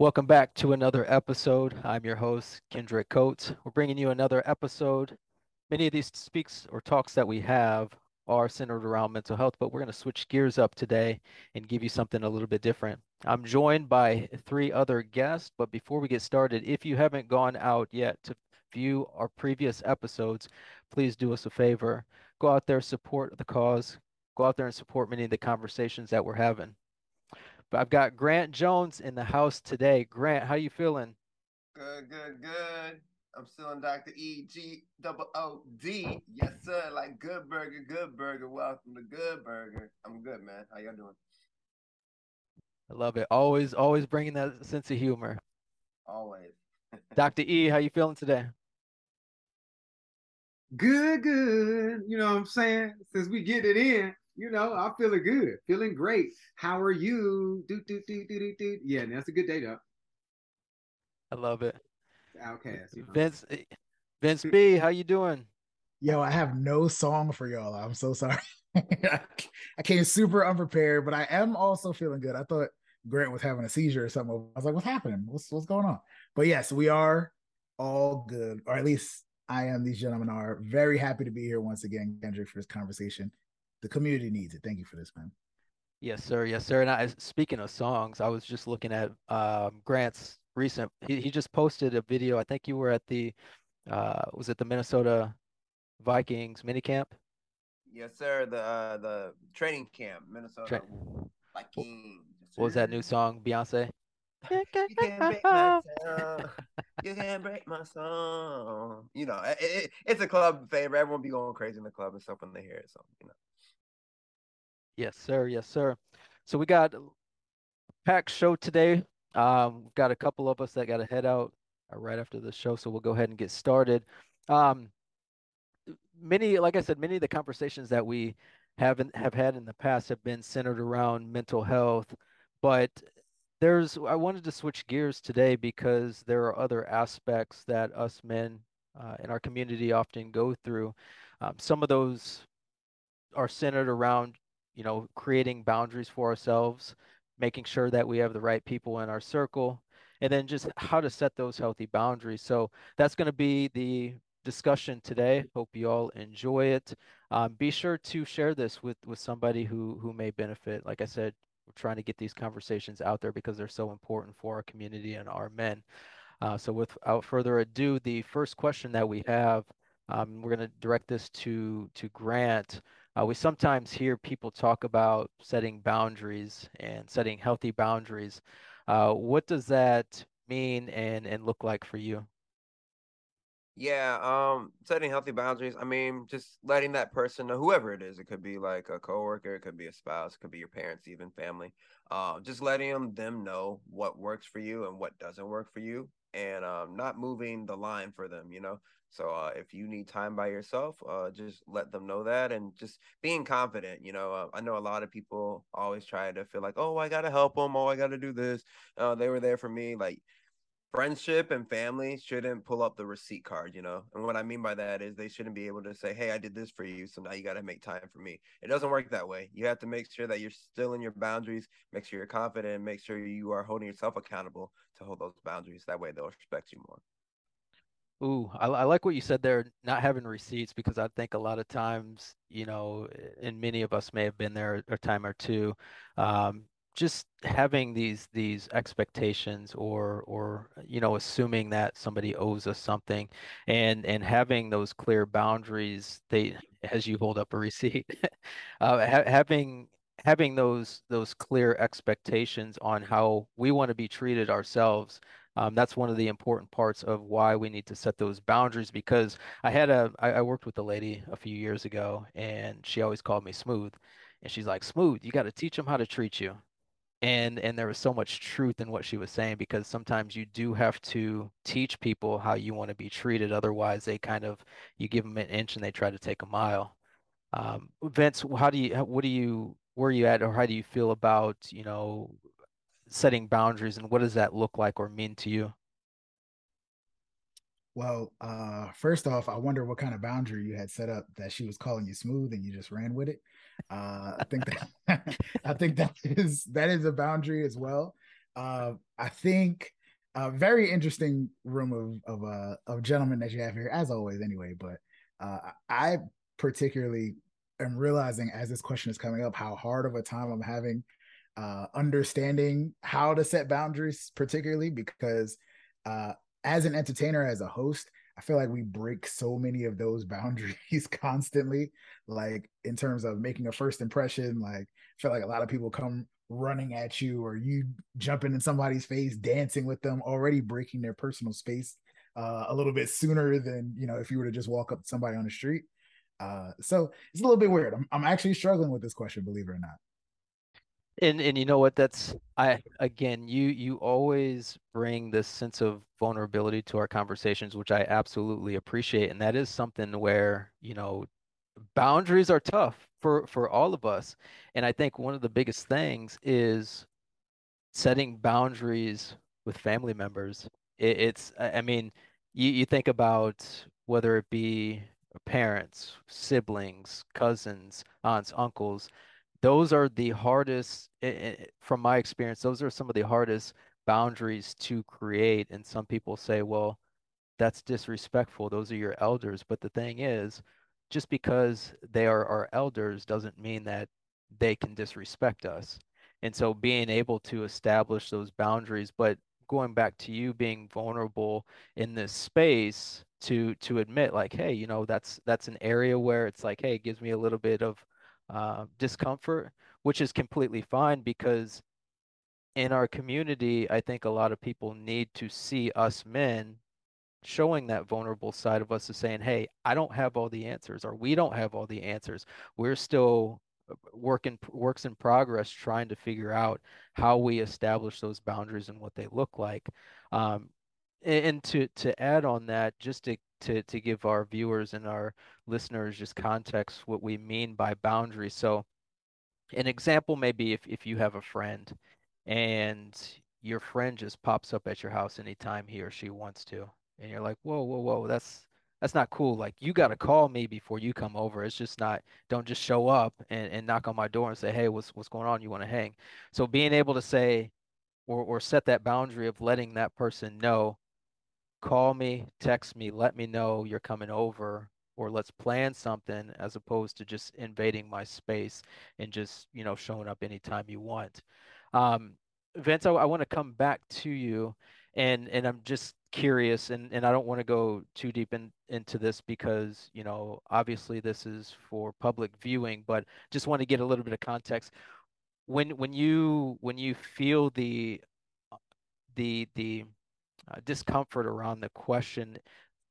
Welcome back to another episode. I'm your host, Kendrick Coates. We're bringing you another episode. Many of these speaks or talks that we have are centered around mental health, but we're going to switch gears up today and give you something a little bit different. I'm joined by three other guests, but before we get started, if you haven't gone out yet to view our previous episodes, please do us a favor. Go out there, support the cause, go out there and support many of the conversations that we're having. But I've got Grant Jones in the house today. Grant, how you feeling? Good, good, good. I'm still in Dr. E G double O D. Yes, sir. Like good burger, good burger. Welcome to Good Burger. I'm good, man. How y'all doing? I love it. Always, always bringing that sense of humor. Always. Dr. E, how you feeling today? Good, good. You know what I'm saying? Since we get it in, you know, I'm feeling good, feeling great. How are you? Do do do do do do. Yeah, that's a good day though. I love it. OutKast. You know. Vince, eh, Vince B, how you doing? Yo, I have no song for y'all. I'm so sorry. I came super unprepared, but I am also feeling good. I thought Grant was having a seizure or something. I was like, what's happening? What's what's going on? But yes, we are all good, or at least I am. These gentlemen are very happy to be here once again, Kendrick, for this conversation the community needs it. Thank you for this, man. Yes, sir. Yes, sir. And I, speaking of songs, I was just looking at um, Grant's recent. He he just posted a video. I think you were at the, uh, was it the Minnesota Vikings minicamp? Yes, sir. The uh, the training camp, Minnesota Tra- Vikings. What was that new song, Beyonce? you can't break my song. You can't break my song. You know, it, it, it's a club favorite. Everyone be going crazy in the club and stuff when they hear it. So you know. Yes, sir. Yes, sir. So we got packed show today. Um, we've got a couple of us that got to head out uh, right after the show, so we'll go ahead and get started. Um, many, like I said, many of the conversations that we haven't have had in the past have been centered around mental health, but there's I wanted to switch gears today because there are other aspects that us men uh, in our community often go through. Um, some of those are centered around you know, creating boundaries for ourselves, making sure that we have the right people in our circle, and then just how to set those healthy boundaries. So that's going to be the discussion today. Hope you all enjoy it. Um, be sure to share this with with somebody who who may benefit. Like I said, we're trying to get these conversations out there because they're so important for our community and our men. Uh, so without further ado, the first question that we have, um, we're going to direct this to to Grant. Uh, we sometimes hear people talk about setting boundaries and setting healthy boundaries. Uh, what does that mean and, and look like for you? Yeah, um, setting healthy boundaries. I mean, just letting that person know, whoever it is, it could be like a coworker, it could be a spouse, it could be your parents, even family. Uh, just letting them them know what works for you and what doesn't work for you, and um, not moving the line for them. You know, so uh, if you need time by yourself, uh, just let them know that and just being confident. You know, uh, I know a lot of people always try to feel like, oh, I got to help them. Oh, I got to do this. Uh, they were there for me. Like friendship and family shouldn't pull up the receipt card, you know? And what I mean by that is they shouldn't be able to say, hey, I did this for you. So now you got to make time for me. It doesn't work that way. You have to make sure that you're still in your boundaries, make sure you're confident, make sure you are holding yourself accountable to hold those boundaries. That way they'll respect you more. Ooh, I, I like what you said there, not having receipts, because I think a lot of times, you know, and many of us may have been there a time or two, um, just having these these expectations or or you know assuming that somebody owes us something and and having those clear boundaries they as you hold up a receipt uh, ha- having having those those clear expectations on how we want to be treated ourselves um, that's one of the important parts of why we need to set those boundaries because I had a I, I worked with a lady a few years ago and she always called me smooth and she's like smooth you got to teach them how to treat you. And and there was so much truth in what she was saying because sometimes you do have to teach people how you want to be treated otherwise they kind of you give them an inch and they try to take a mile. Um, vince how do you what do you where are you at or how do you feel about you know setting boundaries and what does that look like or mean to you? Well, uh, first off, I wonder what kind of boundary you had set up that she was calling you smooth and you just ran with it. Uh, I think that I think that is that is a boundary as well. Uh, I think a very interesting room of of uh of gentlemen that you have here, as always, anyway. But uh, I particularly am realizing as this question is coming up how hard of a time I'm having uh, understanding how to set boundaries, particularly because uh, as an entertainer, as a host, I feel like we break so many of those boundaries constantly. Like in terms of making a first impression, like I feel like a lot of people come running at you or you jumping in somebody's face, dancing with them, already breaking their personal space uh, a little bit sooner than you know if you were to just walk up to somebody on the street. Uh, so it's a little bit weird. I'm, I'm actually struggling with this question, believe it or not. And and you know what? That's I again, you you always bring this sense of vulnerability to our conversations, which I absolutely appreciate. And that is something where, you know, boundaries are tough for for all of us. And I think one of the biggest things is setting boundaries with family members. It, it's I mean, you you think about whether it be parents, siblings, cousins, aunts, uncles those are the hardest, from my experience, those are some of the hardest boundaries to create. And some people say, well, that's disrespectful. Those are your elders. But the thing is, just because they are our elders doesn't mean that they can disrespect us. And so being able to establish those boundaries, but going back to you being vulnerable in this space to to admit like, hey, you know, that's that's an area where it's like, hey, it gives me a little bit of uh, discomfort, which is completely fine because in our community, I think a lot of people need to see us men showing that vulnerable side of us is saying, hey, I don't have all the answers, or we don't have all the answers. We're still uh, working works in progress trying to figure out how we establish those boundaries and what they look like. Um, and, and to to add on that, just to to to give our viewers and our listeners just context what we mean by boundaries. So an example may be if, if you have a friend and your friend just pops up at your house anytime he or she wants to and you're like whoa whoa whoa that's that's not cool. Like you got to call me before you come over. It's just not don't just show up and, and knock on my door and say hey what's what's going on? You want to hang? So being able to say or, or set that boundary of letting that person know call me, text me, let me know you're coming over, or let's plan something as opposed to just invading my space and just, you know, showing up anytime you want. Um, Vince, I, I want to come back to you and and I'm just curious and, and I don't want to go too deep in, into this because, you know, obviously this is for public viewing, but just want to get a little bit of context. When when you when you feel the the the uh, discomfort around the question.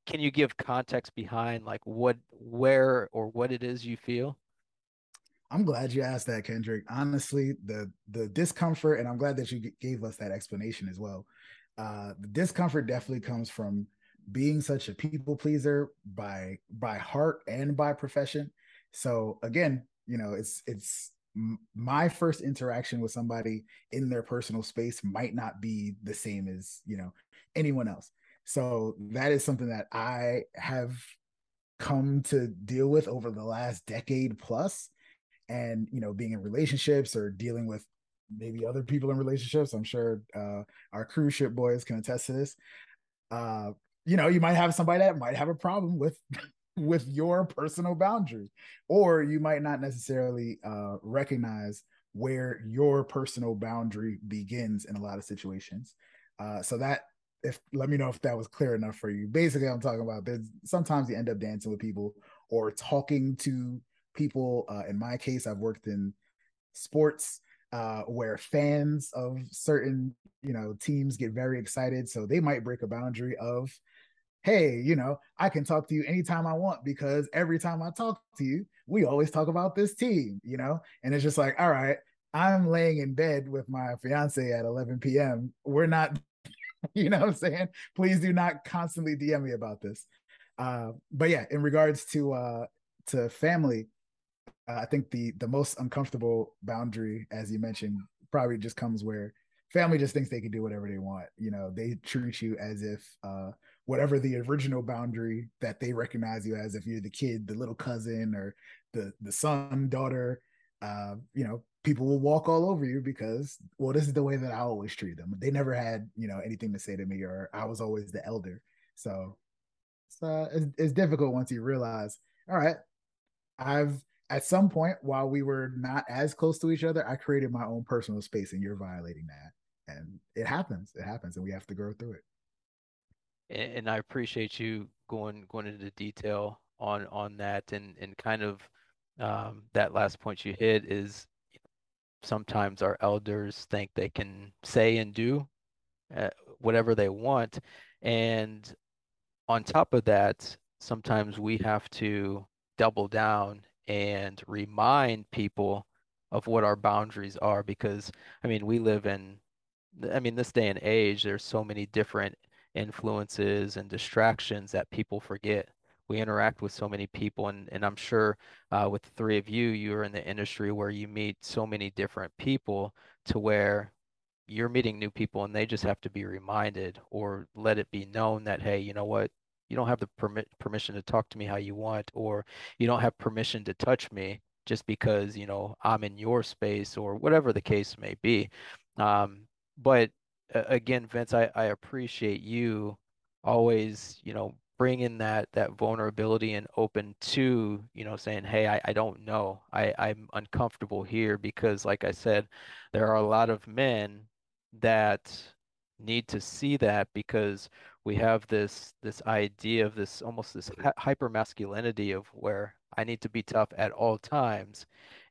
Can you give context behind like what, where, or what it is you feel? I'm glad you asked that, Kendrick. Honestly, the the discomfort, and I'm glad that you gave us that explanation as well. Uh, the discomfort definitely comes from being such a people pleaser by by heart and by profession. So again, you know, it's it's my first interaction with somebody in their personal space might not be the same as you know anyone else. So that is something that I have come to deal with over the last decade plus and you know being in relationships or dealing with maybe other people in relationships i'm sure uh, our cruise ship boys can attest to this uh, you know you might have somebody that might have a problem with with your personal boundary or you might not necessarily uh, recognize where your personal boundary begins in a lot of situations uh, so that if let me know if that was clear enough for you. Basically, I'm talking about there's sometimes you end up dancing with people or talking to people. Uh, in my case, I've worked in sports uh, where fans of certain you know teams get very excited, so they might break a boundary of, hey, you know, I can talk to you anytime I want because every time I talk to you, we always talk about this team, you know, and it's just like, all right. I'm laying in bed with my fiance at 11 p.m. We're not you know what I'm saying? Please do not constantly DM me about this. Uh, but yeah, in regards to uh, to family, uh, I think the the most uncomfortable boundary, as you mentioned, probably just comes where family just thinks they can do whatever they want. You know, they treat you as if uh, whatever the original boundary that they recognize you as, if you're the kid, the little cousin, or the the son, daughter, uh, you know, people will walk all over you because well this is the way that i always treat them. They never had you know anything to say to me or i was always the elder. So it's, uh, it's, it's difficult once you realize all right i've at some point while we were not as close to each other i created my own personal space and you're violating that. And it happens. It happens and we have to grow through it and, and i appreciate you going going into detail on on that and and kind of um, that last point you hit is sometimes our elders think they can say and do uh, whatever they want. And on top of that, sometimes we have to double down and remind people of what our boundaries are because I mean we live in I mean this day and age there's so many different influences and distractions that people forget. We interact with so many people and, and i'm sure uh, with the three of you you're in the industry where you meet so many different people to where you're meeting new people and they just have to be reminded or let it be known that hey you know what? You don't have the permit permission to talk to me how you want or you don't have permission to touch me just because you know i'm in your space or whatever the case may be. Um, but again vince I, I appreciate you always you know bring in that that vulnerability and open to you know saying hey I, I don't know. I I'm uncomfortable here because like I said there are a lot of men that need to see that because we have this this idea of this almost this hyper masculinity of where I need to be tough at all times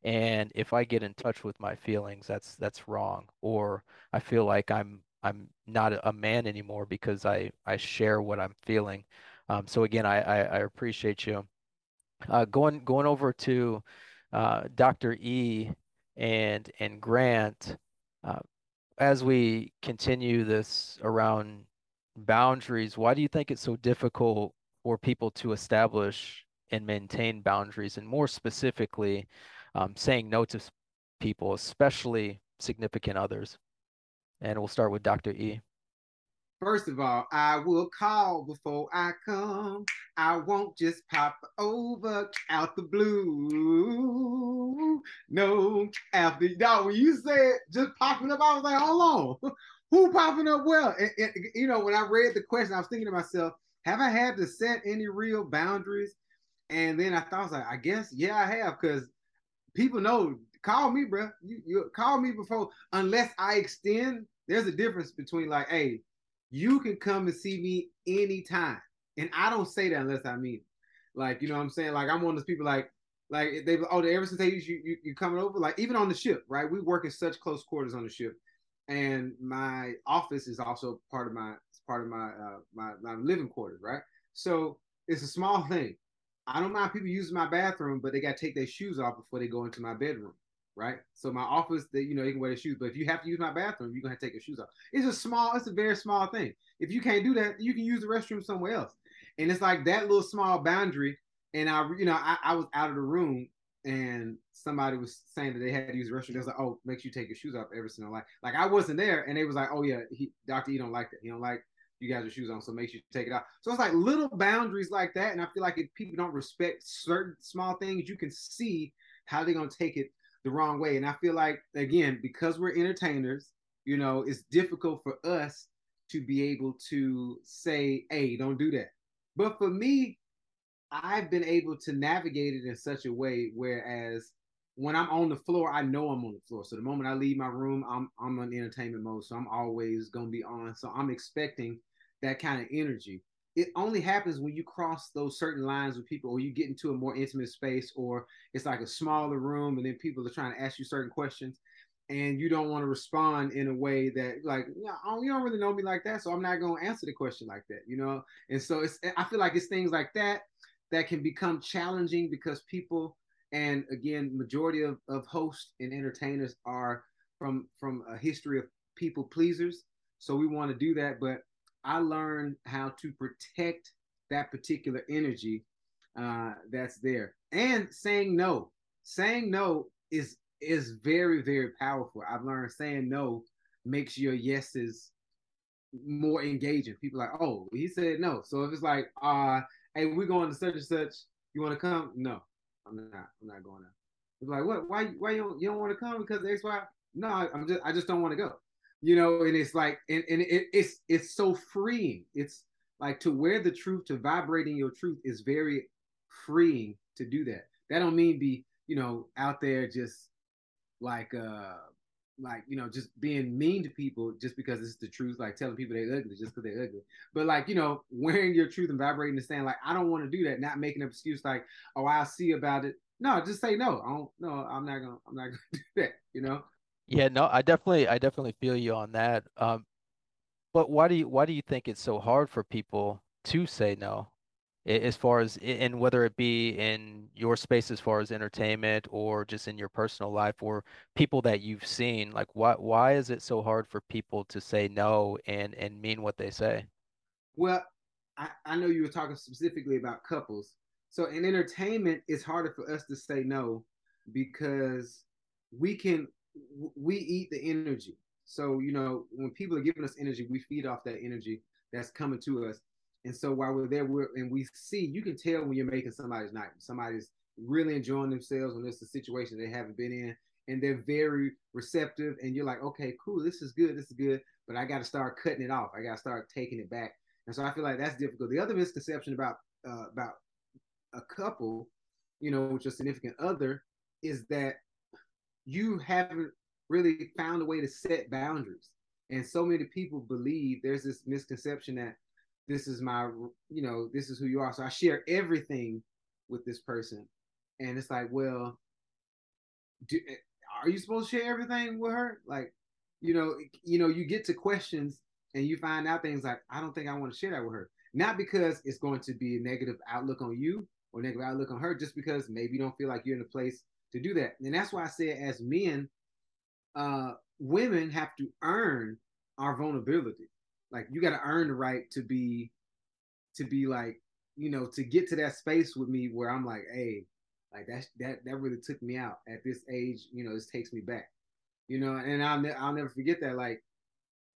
and if I get in touch with my feelings that's that's wrong or I feel like I'm I'm not a man anymore because I I share what I'm feeling um, so again, I, I, I appreciate you. Uh, going going over to uh, Dr. E and and Grant, uh, as we continue this around boundaries, why do you think it's so difficult for people to establish and maintain boundaries, and more specifically, um, saying no to people, especially significant others? And we'll start with Dr. E. First of all, I will call before I come. I won't just pop over out the blue. No, after dog, when you said just popping up, I was like, hold on, who popping up? Well, you know, when I read the question, I was thinking to myself, have I had to set any real boundaries? And then I thought, I was like, I guess, yeah, I have, because people know, call me, bro. You, you call me before, unless I extend. There's a difference between like, hey, you can come and see me anytime. And I don't say that unless I mean it. Like, you know what I'm saying? Like, I'm one of those people like, like they oh, ever since they you, you you coming over, like even on the ship, right? We work in such close quarters on the ship, and my office is also part of my part of my uh, my my living quarters, right? So it's a small thing. I don't mind people using my bathroom, but they got to take their shoes off before they go into my bedroom right? So my office, that you know, you can wear the shoes, but if you have to use my bathroom, you're gonna take your shoes off. It's a small, it's a very small thing. If you can't do that, you can use the restroom somewhere else. And it's like that little small boundary. And I, you know, I, I was out of the room and somebody was saying that they had to use the restroom. They was like, "Oh, make sure you take your shoes off every single night." Like I wasn't there, and they was like, "Oh yeah, he, Doctor, you don't like that. You don't like you guys your shoes on, so make sure you take it out." So it's like little boundaries like that, and I feel like if people don't respect certain small things, you can see how they're gonna take it the wrong way. And I feel like again, because we're entertainers, you know, it's difficult for us to be able to say, "Hey, don't do that." But for me, I've been able to navigate it in such a way whereas when I'm on the floor, I know I'm on the floor. So the moment I leave my room, I'm I'm on entertainment mode. So I'm always gonna be on. So I'm expecting that kind of energy it only happens when you cross those certain lines with people or you get into a more intimate space or it's like a smaller room and then people are trying to ask you certain questions and you don't want to respond in a way that like you, know, you don't really know me like that so i'm not going to answer the question like that you know? And so it's i feel like it's things like that that can become challenging because people and again majority of, of hosts and entertainers are from from a history of people pleasers so we want to do that but I learned how to protect that particular energy uh, that's there. And saying no, saying no is is very very powerful. I've learned saying no makes your yeses more engaging. People like, oh, he said no. So if it's like, uh, hey, we're going to such and such, you want to come? No, I'm not. I'm not going out. It's like, what? Why? Why you don't, you don't want to come because X Y? No, I'm just I just don't want to go. You know, and it's like, and, and it, it's it's so freeing. It's like to wear the truth, to vibrating your truth is very freeing to do that. That don't mean be you know out there just like uh like you know just being mean to people just because it's the truth like telling people they're ugly just because they're ugly but like you know wearing your truth and vibrating and saying like i don't want to do that not making an excuse like oh i'll see about it no just say no i don't no i'm not gonna i'm not gonna do that you know Yeah, no, I definitely I definitely feel you on that. Um, but why do you why do you think it's so hard for people to say no? As far as and whether it be in your space as far as entertainment or just in your personal life or people that you've seen, like why why is it so hard for people to say no and and mean what they say? well i i know you were talking specifically about couples so in entertainment it's harder for us to say no because we can we eat the energy. So you know when people are giving us energy we feed off that energy that's coming to us. And so while we're there we're and we see you can tell when you're making somebody's night somebody's really enjoying themselves when it's a situation they haven't been in and they're very receptive and you're like okay cool this is good this is good but i got to start cutting it off. I got to start taking it back. And so i feel like that's difficult. The other misconception about uh, about a couple you know with your significant other is that you haven't really found a way to set boundaries. And so many people believe there's this misconception that this is my, you know, this is who you are. So I share everything with this person. And it's like, well, do, are you supposed to share everything with her? Like, you know, you know, you get to questions and you find out things like, I don't think I want to share that with her. Not because it's going to be a negative outlook on you or negative outlook on her, just because maybe you don't feel like you're in a place to do that. And that's why I said, as men, uh, women have to earn our vulnerability. Like you got to earn the right to be, to be like, you know, to get to that space with me where I'm like, hey, like that that that really took me out at this age. You know, this takes me back. You know, and I'll ne- I'll never forget that. Like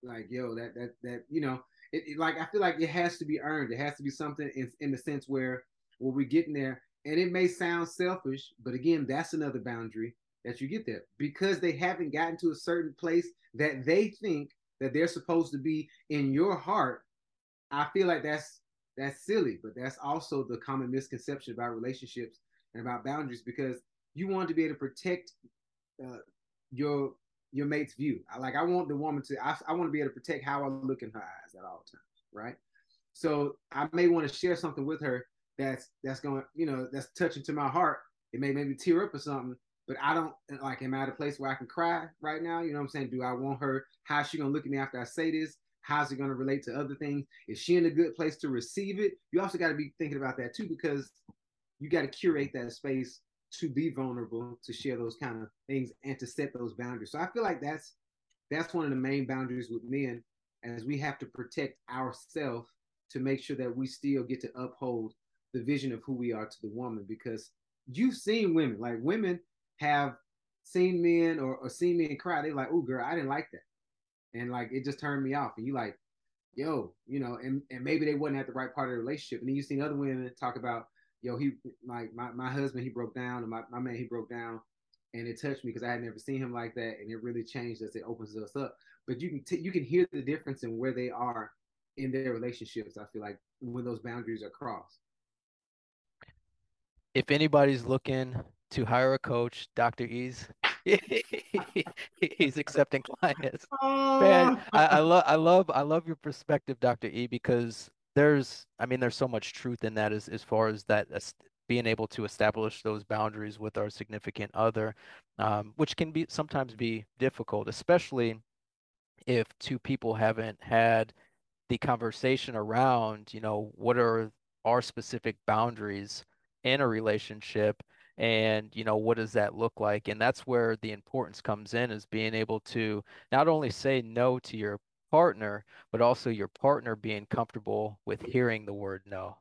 like yo, that that that you know, it, it, like I feel like it has to be earned. It has to be something in in the sense where where we're getting there. And it may sound selfish, but again, that's another boundary that you get there because they haven't gotten to a certain place that they think that they're supposed to be in your heart. I feel like that's that's silly, but that's also the common misconception about relationships and about boundaries because you want to be able to protect uh, your your mate's view. I, like I want the woman to I, I want to be able to protect how I look in her eyes at all times, right? So I may want to share something with her that's that's going you know that's touching to my heart. It may maybe tear up or something, but I don't like am I at a place where I can cry right now? You know what I'm saying? Do I want her? How's she gonna look at me after I say this? How's it gonna relate to other things? Is she in a good place to receive it? You also got to be thinking about that too because you got to curate that space to be vulnerable, to share those kind of things, and to set those boundaries. So I feel like that's that's one of the main boundaries with men, as we have to protect ourselves to make sure that we still get to uphold the vision of who we are to the woman. Because you've seen women, like women have seen men or, or seen men cry. They're like, "Oh, girl, I didn't like that," and like it just turned me off. And you like, yo, you know, and, and maybe they wasn't at the right part of the relationship. And then you've seen other women talk about, yo, he like my, my husband, he broke down, and my, my man, he broke down, and it touched me because I had never seen him like that, and it really changed us. It opens us up. But you can t- you can hear the difference in where they are in their relationships. I feel like when those boundaries are crossed. If anybody's looking to hire a coach, Dr. Ease, he's accepting clients. Man, I, I love I love I love your perspective, Dr. E, because there's I mean there's so much truth in that as as far as that as being able to establish those boundaries with our significant other, um, which can be sometimes be difficult, especially if two people haven't had the conversation around, you know, what are our specific boundaries in a relationship and, you know, what does that look like? And that's where the importance comes in is being able to not only say no to your partner, but also your partner being comfortable with hearing the word no.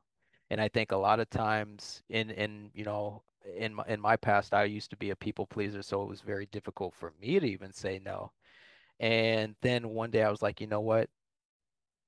And I think a lot of times in in, you know, in my, in my past, I used to be a people pleaser, so it was very difficult for me to even say no. And then one day I was like, you know what?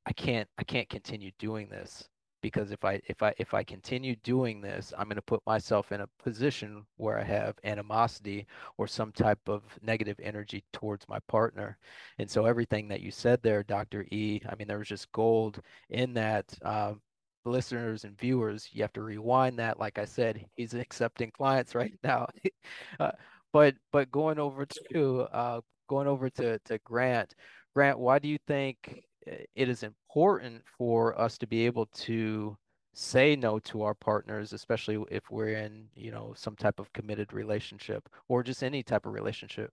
I can't I can't continue doing this. Because if I if I if I continue doing this, I'm going to put myself in a position where I have animosity or some type of negative energy towards my partner. And so everything that you said there, Dr. E, I mean, there was just gold in that. Um, listeners and viewers, you have to rewind that. Like I said, he's accepting clients right now. uh, but but going over to uh, going over to to Grant, Grant, why do you think it is important for us to be able to say no to our partners, especially if we're in, you know, some type of committed relationship or just any type of relationship.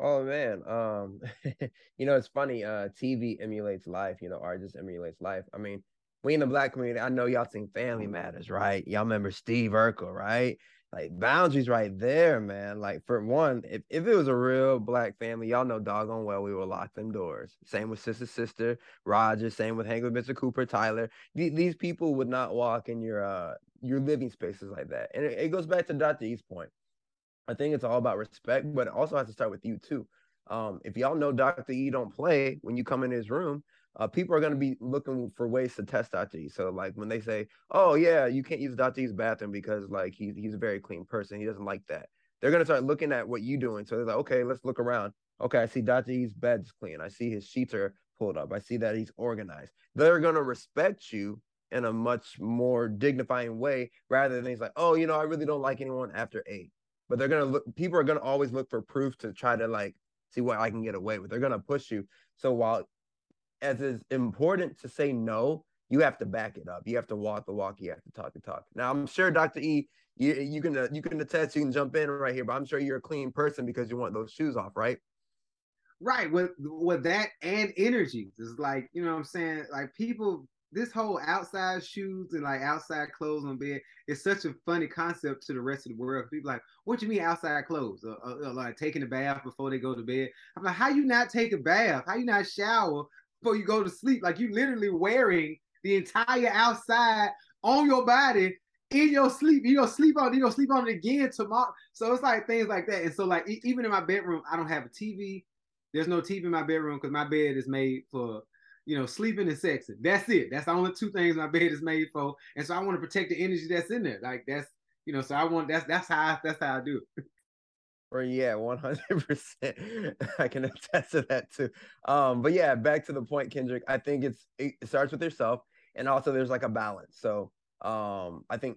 Oh man, um, you know it's funny. Uh, TV emulates life. You know, art just emulates life. I mean, we in the black community, I know y'all seen Family Matters, right? Y'all remember Steve Urkel, right? Like boundaries right there, man. Like for one, if, if it was a real black family, y'all know doggone well we would lock them doors. Same with sister, sister, Roger. Same with hang with Mr. Cooper, Tyler. Th- these people would not walk in your uh your living spaces like that. And it, it goes back to Dr. E's point. I think it's all about respect, but it also has to start with you too. Um, if y'all know Dr. E don't play when you come in his room, uh, people are going to be looking for ways to test Dr. So like when they say, "Oh yeah, you can't use Dr. Bathroom because like he's he's a very clean person, he doesn't like that." They're going to start looking at what you're doing. So they're like, "Okay, let's look around. Okay, I see Dr. Bed's clean. I see his sheets are pulled up. I see that he's organized." They're going to respect you in a much more dignifying way rather than he's like, "Oh, you know, I really don't like anyone after eight. But they're gonna look. People are gonna always look for proof to try to like see what I can get away with. They're gonna push you. So while as is important to say no, you have to back it up. You have to walk the walk. You have to talk the talk. Now, I'm sure Dr. E, you, you can you can attest. You can jump in right here, but I'm sure you're a clean person because you want those shoes off, right? Right. With with that and energy, it's like you know what I'm saying. Like people, this whole outside shoes and like outside clothes on bed is such a funny concept to the rest of the world. People like, what you mean outside clothes? Uh, uh, uh, like taking a bath before they go to bed. I'm like, how you not take a bath? How you not shower before you go to sleep. Like you literally wearing the entire outside on your body in your sleep. You gonna sleep on. You gonna sleep on it again tomorrow. So it's like things like that. And so like even in my bedroom, I don't have a TV. There's no TV in my bedroom because my bed is made for you know sleeping and sexing. That's it. That's the only two things my bed is made for. And so I want to protect the energy that's in there. Like that's you know. So I want that's that's how I, that's how I do it. Or yeah, one hundred percent. I can attest to that too. Um, but yeah, back to the point, Kendrick. I think it's it starts with yourself, and also there's like a balance. So um, I think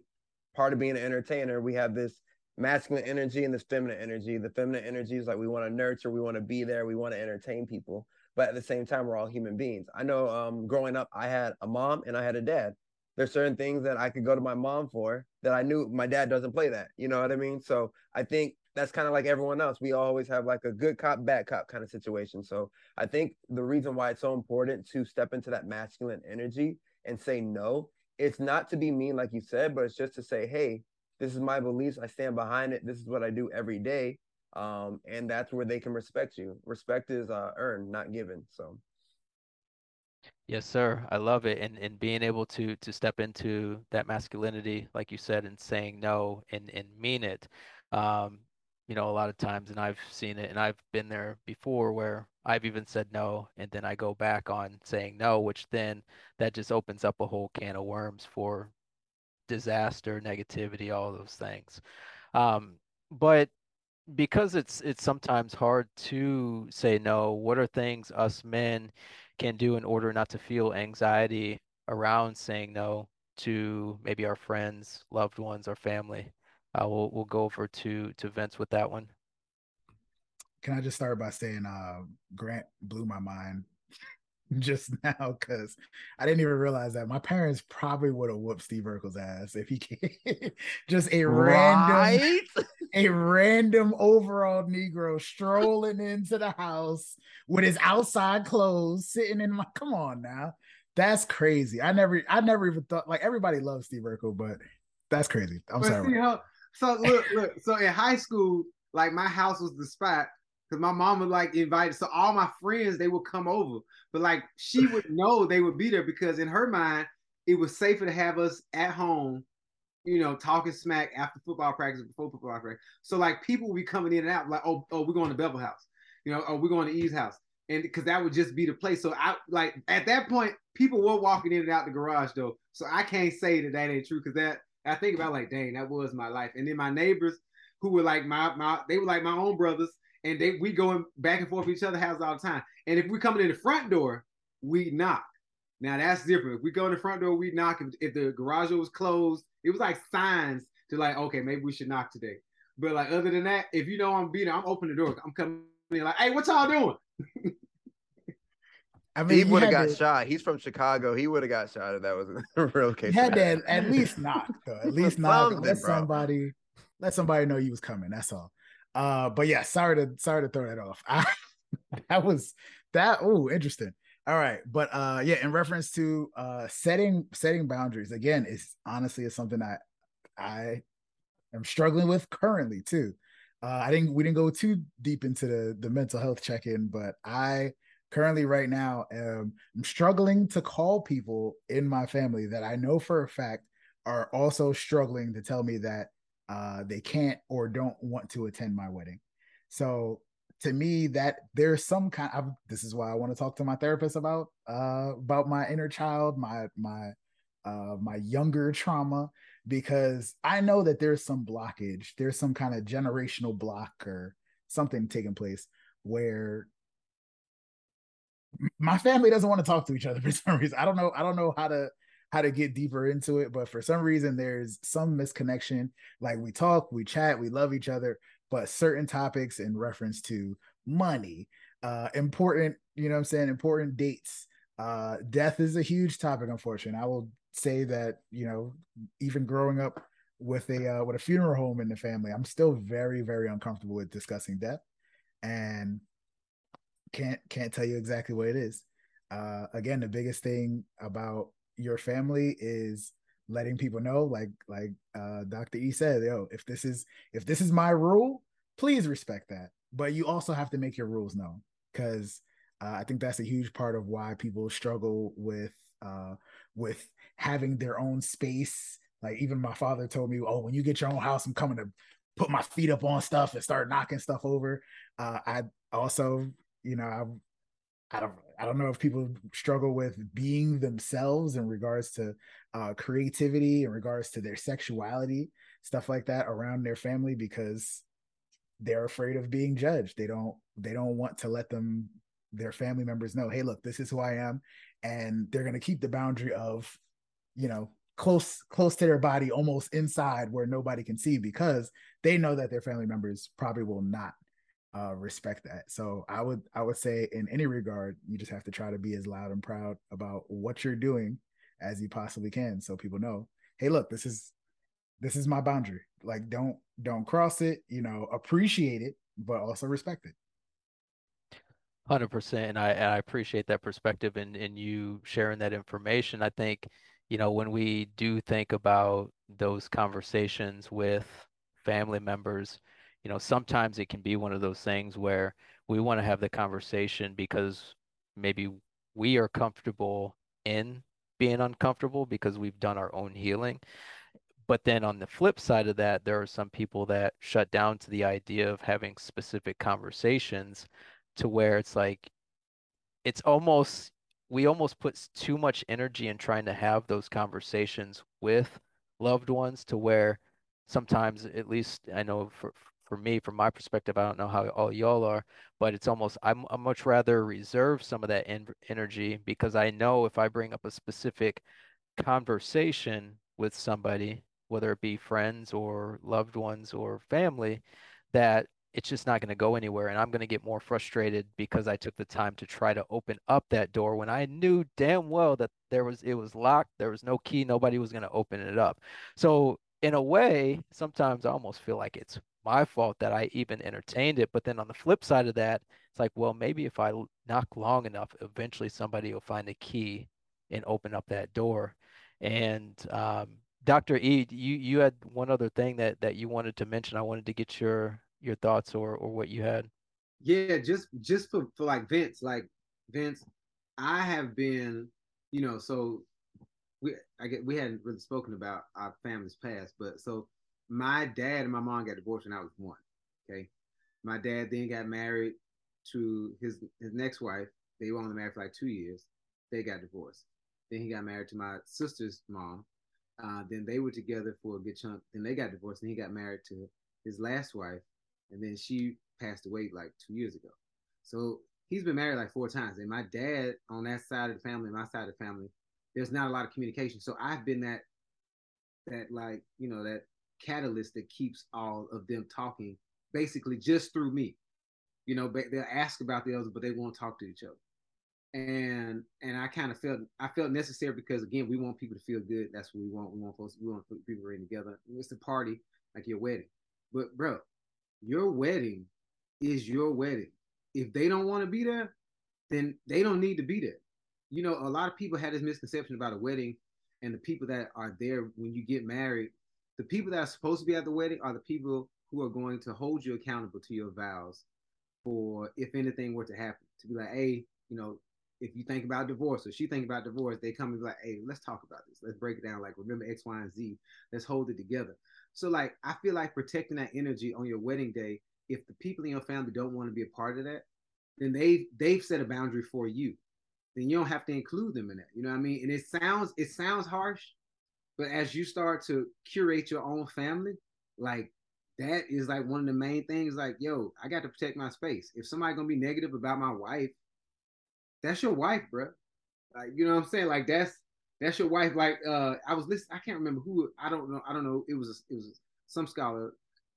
part of being an entertainer, we have this masculine energy and this feminine energy. The feminine energy is like we want to nurture, we want to be there, we want to entertain people, but at the same time, we're all human beings. I know um, growing up, I had a mom and I had a dad. There's certain things that I could go to my mom for that I knew my dad doesn't play that. You know what I mean? So I think that's kind of like everyone else. We always have like a good cop, bad cop kind of situation. So I think the reason why it's so important to step into that masculine energy and say no, it's not to be mean, like you said, but it's just to say, hey, this is my beliefs. I stand behind it. This is what I do every day. Um, and that's where they can respect you. Respect is uh, earned, not given. So. Yes, sir. I love it. And and being able to to step into that masculinity, like you said, and saying no and and mean it. Um, you know, a lot of times, and I've seen it, and I've been there before where I've even said no, and then I go back on saying no, which then that just opens up a whole can of worms for disaster, negativity, all those things. Um, but because it's it's sometimes hard to say no, what are things us men can do in order not to feel anxiety around saying no to maybe our friends, loved ones, or family? Uh, we'll we'll go over to to Vince with that one. Can I just start by saying uh, Grant blew my mind just now because I didn't even realize that my parents probably would have whooped Steve Urkel's ass if he came. just a right? random, a random overall Negro strolling into the house with his outside clothes, sitting in my. Come on now, that's crazy. I never, I never even thought like everybody loves Steve Urkel, but that's crazy. I'm but sorry. See how, so look, look. So in high school, like my house was the spot because my mom would like invite. So all my friends they would come over, but like she would know they would be there because in her mind it was safer to have us at home, you know, talking smack after football practice before football practice. So like people would be coming in and out like, oh, oh, we're going to Bevel House, you know, oh, we're going to Eve's house. and because that would just be the place. So I like at that point, people were walking in and out the garage though. So I can't say that that ain't true because that I think about like, dang, that was my life. And then my neighbors who were like my my they were like my own brothers, and they we going back and forth each other house all the time. And if we coming in the front door, we knock. Now that's different. If we go in the front door, we knock. If, if the garage was closed, it was like signs to like, okay, maybe we should knock today. But like other than that, if you know I'm beating, I'm opening the door. I'm coming in like, hey, what y'all doing? I mean, he would have got to, shot. He's from Chicago. He would have got shot if that was a real case. He had to at least knock, though. At least knock. Let bro. somebody let somebody know you was coming. That's all. Uh, but yeah, sorry to sorry to throw that off. I, that was that. Oh, interesting. All right, but uh, yeah, in reference to uh setting setting boundaries again, is honestly is something that I am struggling with currently too. Uh, I didn't we didn't go too deep into the the mental health check in, but I currently right now um, I'm struggling to call people in my family that I know for a fact are also struggling to tell me that uh, they can't or don't want to attend my wedding. So to me, that there's some kind of this is why I want to talk to my therapist about uh, about my inner child, my my uh, my younger trauma, because I know that there's some blockage, there's some kind of generational block or something taking place where my family doesn't want to talk to each other for some reason. I don't know. I don't know how to how to get deeper into it, but for some reason there's some misconnection. Like we talk, we chat, we love each other, but certain topics in reference to money, uh, important, you know I'm saying, important dates. Uh, death is a huge topic, unfortunately. I will say that, you know, even growing up with a uh, with a funeral home in the family, I'm still very, very uncomfortable with discussing death. And can't can't tell you exactly what it is. Uh, again, the biggest thing about your family is letting people know, like like uh, Dr. E said, yo, if this is if this is my rule, please respect that. But you also have to make your rules known because uh, I think that's a huge part of why people struggle with uh, with having their own space. Like even my father told me, "Oh, when you get your own house, I'm coming to put my feet up on stuff and start knocking stuff over." Uh, I also you know, I, I don't I don't know if people struggle with being themselves in regards to uh, creativity, in regards to their sexuality, stuff like that around their family because they're afraid of being judged. They don't they don't want to let them their family members know, hey, look, this is who I am, and they're gonna keep the boundary of, you know, close close to their body, almost inside where nobody can see because they know that their family members probably will not uh, respect that. So I would I would say in any regard, you just have to try to be as loud and proud about what you're doing as you possibly can, so people know, hey, look, this is this is my boundary. Like don't don't cross it. You know, appreciate it, but also respect it. Hundred percent, and I and I appreciate that perspective and and you sharing that information. I think you know when we do think about those conversations with family members you know, sometimes it can be one of those things where we want to have the conversation because maybe we are comfortable in being uncomfortable because we've done our own healing. But then on the flip side of that, there are some people that shut down to the idea of having specific conversations to where it's like, it's almost, we almost put too much energy in trying to have those conversations with loved ones to where sometimes, at least I know for, for me, from my perspective, I don't know how all y'all are, but it's almost I'm, I'm much rather reserve some of that en- energy because I know if I bring up a specific conversation with somebody, whether it be friends or loved ones or family, that it's just not going to go anywhere and I'm going to get more frustrated because I took the time to try to open up that door when I knew damn well that there was it was locked, there was no key, nobody was going to open it up. So in a way, sometimes I almost feel like it's my fault that I even entertained it. But then on the flip side of that, it's like, well, maybe if I knock long enough, eventually somebody will find the key and open up that door. And um, Dr. E, you you had one other thing that that you wanted to mention. I wanted to get your your thoughts or or what you had. Yeah, just just for, for like Vince, like Vince, I have been, you know, so we I get we hadn't really spoken about our family's past, but so my dad and my mom got divorced when I was one. Okay. My dad then got married to his his next wife. They were only married for like two years. They got divorced. Then he got married to my sister's mom. Uh, then they were together for a good chunk. Then they got divorced. And he got married to his last wife, and then she passed away like two years ago. So he's been married like four times. And my dad on that side of the family, my side of the family, there's not a lot of communication. So I've been that that like you know that catalyst that keeps all of them talking basically just through me. You know, they'll ask about the others, but they won't talk to each other. And and I kind of felt I felt necessary because again, we want people to feel good. That's what we want. We want folks, we want people in together. It's a party like your wedding. But bro, your wedding is your wedding. If they don't want to be there, then they don't need to be there. You know, a lot of people had this misconception about a wedding and the people that are there when you get married. The people that are supposed to be at the wedding are the people who are going to hold you accountable to your vows for if anything were to happen. To be like, hey, you know, if you think about divorce or she think about divorce, they come and be like, hey, let's talk about this. Let's break it down. Like, remember X, Y, and Z. Let's hold it together. So like I feel like protecting that energy on your wedding day, if the people in your family don't want to be a part of that, then they they've set a boundary for you. Then you don't have to include them in that. You know what I mean? And it sounds it sounds harsh, but as you start to curate your own family, like that is like one of the main things. Like, yo, I got to protect my space. If somebody gonna be negative about my wife, that's your wife, bro. Like, you know what I'm saying? Like that's that's your wife. Like uh, I was listening. I can't remember who. I don't know. I don't know. It was it was some scholar,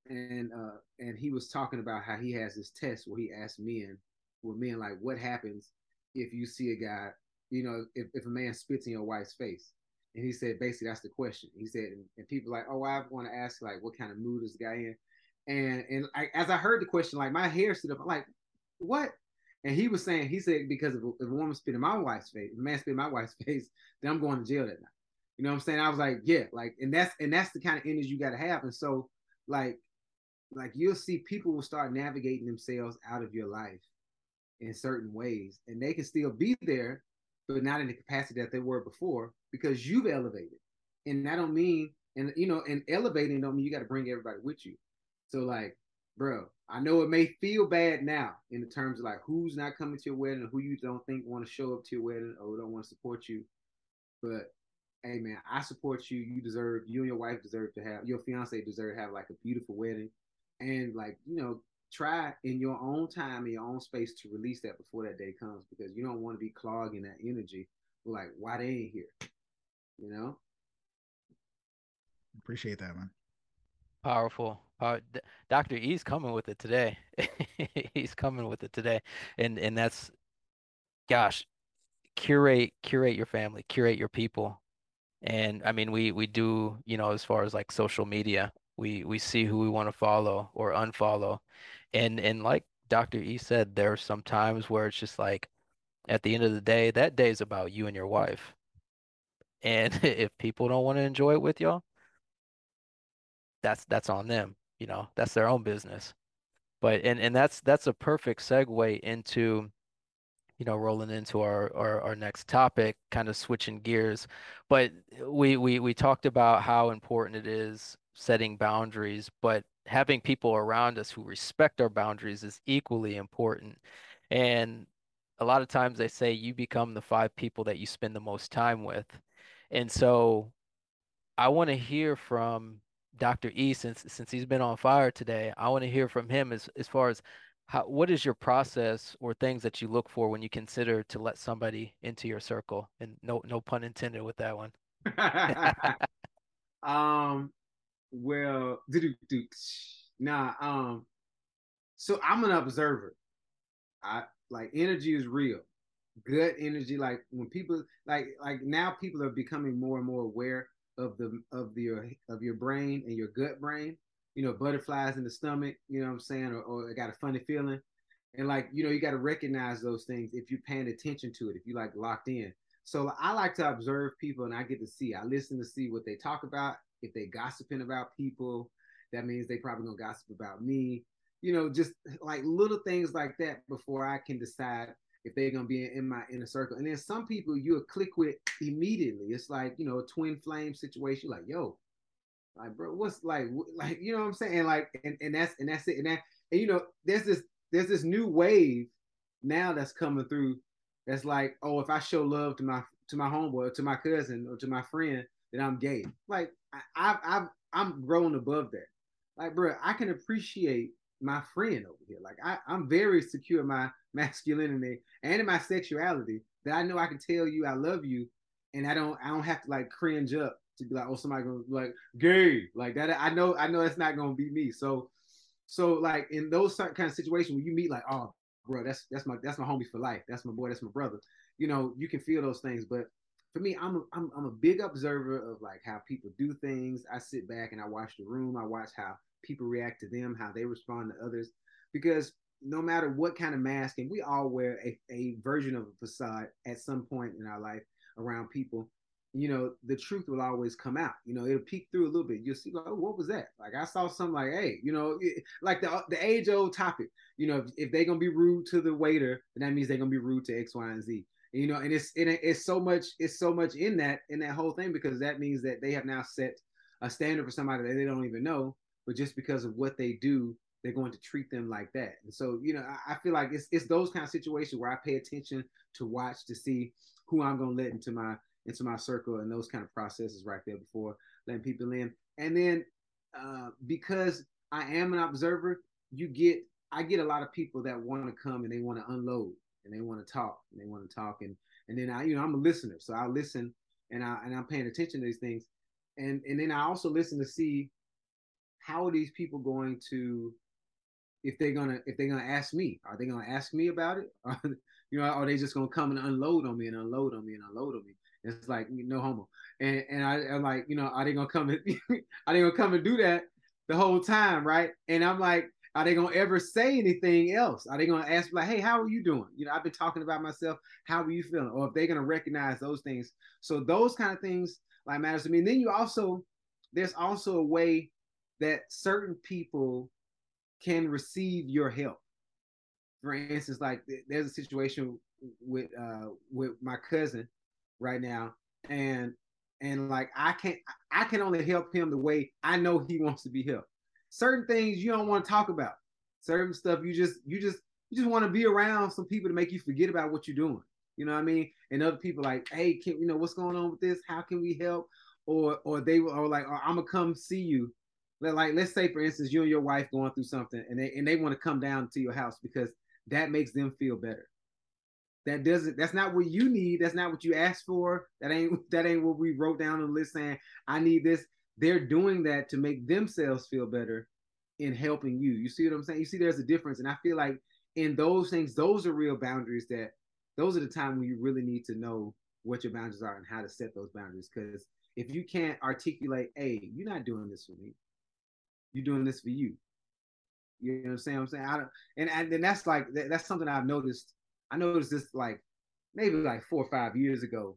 and uh, and he was talking about how he has this test where he asked men, with men like, what happens if you see a guy, you know, if, if a man spits in your wife's face, and he said basically that's the question. He said, and, and people like, oh, I want to ask like, what kind of mood is the guy in? And and I, as I heard the question, like my hair stood up. I'm like, what? And he was saying, he said, because if a, if a woman spit in my wife's face, if a man spit in my wife's face, then I'm going to jail that night. You know what I'm saying? I was like, yeah, like, and that's and that's the kind of energy you got to have. And so, like, like you'll see people will start navigating themselves out of your life in certain ways, and they can still be there, but not in the capacity that they were before because you've elevated. And I don't mean, and you know, and elevating don't mean you got to bring everybody with you. So like, bro, I know it may feel bad now in the terms of like who's not coming to your wedding who you don't think want to show up to your wedding or don't want to support you. But hey man, I support you. You deserve you and your wife deserve to have your fiance deserve to have like a beautiful wedding. And like, you know, try in your own time, in your own space to release that before that day comes because you don't want to be clogging that energy. Like, why they ain't here? You know? Appreciate that, man. Powerful. Uh, D- Dr. E's coming with it today. He's coming with it today. And and that's gosh, curate curate your family, curate your people. And I mean we we do, you know, as far as like social media, we we see who we want to follow or unfollow. And and like Dr. E said, there are some times where it's just like at the end of the day, that day is about you and your wife. And if people don't want to enjoy it with y'all, that's that's on them you know that's their own business. But and and that's that's a perfect segue into you know rolling into our our, our next topic kind of switching gears. But we we we talked about how important it is setting boundaries but having people around us who respect our boundaries is equally important. And a lot of times they say you become the five people that you spend the most time with and so i want to hear from Dr. E, since since he's been on fire today, I want to hear from him as as far as how what is your process or things that you look for when you consider to let somebody into your circle? And no no pun intended with that one. um, well, nah. Um, so I'm an observer. I like energy is real. Good energy, like when people like like now people are becoming more and more aware of the of your of your brain and your gut brain. You know, butterflies in the stomach. You know what I'm saying, or, or got a funny feeling. And like you know, you got to recognize those things if you're paying attention to it. If you like locked in. So I like to observe people, and I get to see. I listen to see what they talk about. If they gossiping about people, that means they probably gonna gossip about me. You know, just like little things like that before I can decide if they're gonna be in my inner circle. And then some people you'll click with immediately. It's like you know a twin flame situation. Like yo, like bro, what's like like you know what I'm saying? Like and, and that's and that's it. And that and you know there's this there's this new wave now that's coming through. That's like, oh, if I show love to my to my homeboy, to my cousin, or to my friend, then I'm gay. Like I, I, I am grown above that. Like, bro, I can appreciate my friend over here. Like I, I'm very secure in my masculinity and in my sexuality that I know I can tell you I love you, and I don't I don't have to like cringe up to be like, oh, somebody gonna be like gay like that. I know I know that's not gonna be me. So so like in those kind of situations when you meet like, oh, bro, that's that's my that's my homie for life. That's my boy. That's my brother. You know, you can feel those things, but for me, I'm a, I'm I'm a big observer of like how people do things. I sit back and I watch the room. I watch how people react to them, how they respond to others, because no matter what kind of mask, and we all wear a, a version of a facade at some point in our life around people, you know, the truth will always come out. You know, it'll peek through a little bit. You'll see, like, oh, what was that? Like, I saw something like, hey, you know, it, like the the age old topic. You know, if, if they're gonna be rude to the waiter, then that means they're gonna be rude to X, Y, and Z. You know, and it's it, it's so much it's so much in that in that whole thing because that means that they have now set a standard for somebody that they don't even know, but just because of what they do, they're going to treat them like that. And so, you know, I, I feel like it's it's those kind of situations where I pay attention to watch to see who I'm gonna let into my into my circle and those kind of processes right there before letting people in. And then uh, because I am an observer, you get I get a lot of people that want to come and they want to unload and they want to talk and they want to talk and and then I you know I'm a listener, so I listen and I and I'm paying attention to these things, and and then I also listen to see how are these people going to if they're gonna if they're gonna ask me, are they gonna ask me about it? You know, are they just gonna come and unload on me and unload on me and unload on me? It's like no homo. And and I, am like, you know, are they gonna come and are they gonna come and do that the whole time, right? And I'm like, are they gonna ever say anything else? Are they gonna ask like, hey, how are you doing? You know, I've been talking about myself. How are you feeling? Or if they're gonna recognize those things. So those kind of things like matters to me. And then you also there's also a way that certain people can receive your help. For instance, like there's a situation with uh with my cousin right now, and and like I can't I can only help him the way I know he wants to be helped. Certain things you don't want to talk about. Certain stuff you just you just you just want to be around some people to make you forget about what you're doing. You know what I mean? And other people like, hey, can you know what's going on with this? How can we help? Or or they are like, oh, I'm gonna come see you. Like let's say for instance, you and your wife going through something, and they and they want to come down to your house because that makes them feel better. That doesn't that's not what you need that's not what you asked for that ain't that ain't what we wrote down on the list saying i need this. They're doing that to make themselves feel better in helping you. You see what i'm saying? You see there's a difference and i feel like in those things those are real boundaries that those are the time when you really need to know what your boundaries are and how to set those boundaries because if you can't articulate hey you're not doing this for me you're doing this for you. You know what i'm saying? I'm saying i don't and and, and that's like that's something i've noticed. I noticed this like maybe like four or five years ago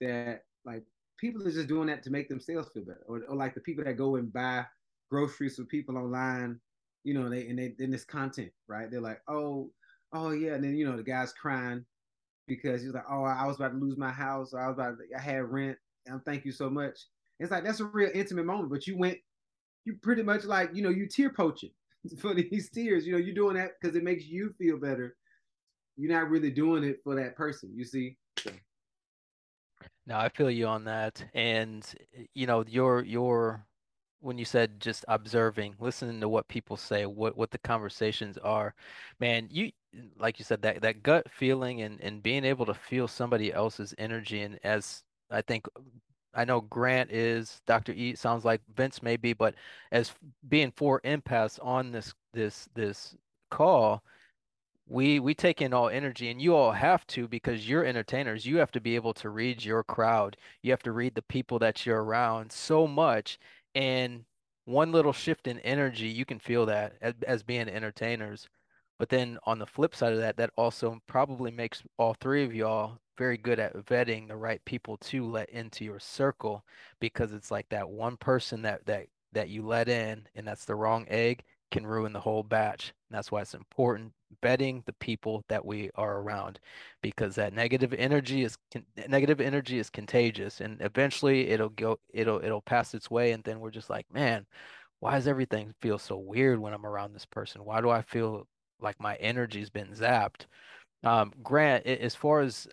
that like people are just doing that to make themselves feel better, or, or like the people that go and buy groceries for people online, you know, they and they in this content, right? They're like, oh, oh yeah, and then you know the guy's crying because he's like, oh, I was about to lose my house, or I was about, to, I had rent, and thank you so much. It's like that's a real intimate moment, but you went, you pretty much like, you know, you tear poaching for these tears. You know, you're doing that because it makes you feel better you're not really doing it for that person. You see. So. I feel you on that, and eh, you know your your when you said just observing, listening to what people say, what what the conversations are, man, you like you said that that gut feeling and and being able to feel somebody else's energy, and as I think I know Grant is, Dr. E sounds like Vince may be, but as being four empaths on this this this call, we we take in all energy and you all have to because you're entertainers you have to be able to read your crowd you have to read the people that you're around so much and one little shift in energy you can feel that as, as being entertainers but then on the flip side of that that also probably makes all three of y'all very good at vetting the right people to let into your circle because it's like that one person that that that you let in and that's the wrong egg can ruin the whole batch. And that's why it's important vetting the people that we are around because that negative energy is negative energy is contagious and eventually it'll go it'll it'll pass its way and then we're just like, man, why does everything feel so weird when I'm around this person? Why do I feel like my energy's been zapped? Um, Grant, as far as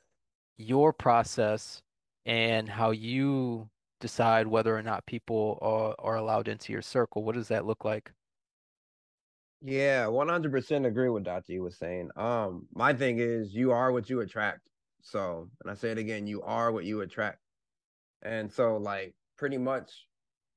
your process and how you decide whether or not people are, are allowed into your circle, what does that look like? Yeah, 100% agree with Dr. was saying. Um, my thing is you are what you attract. So, and I say it again, you are what you attract. And so like pretty much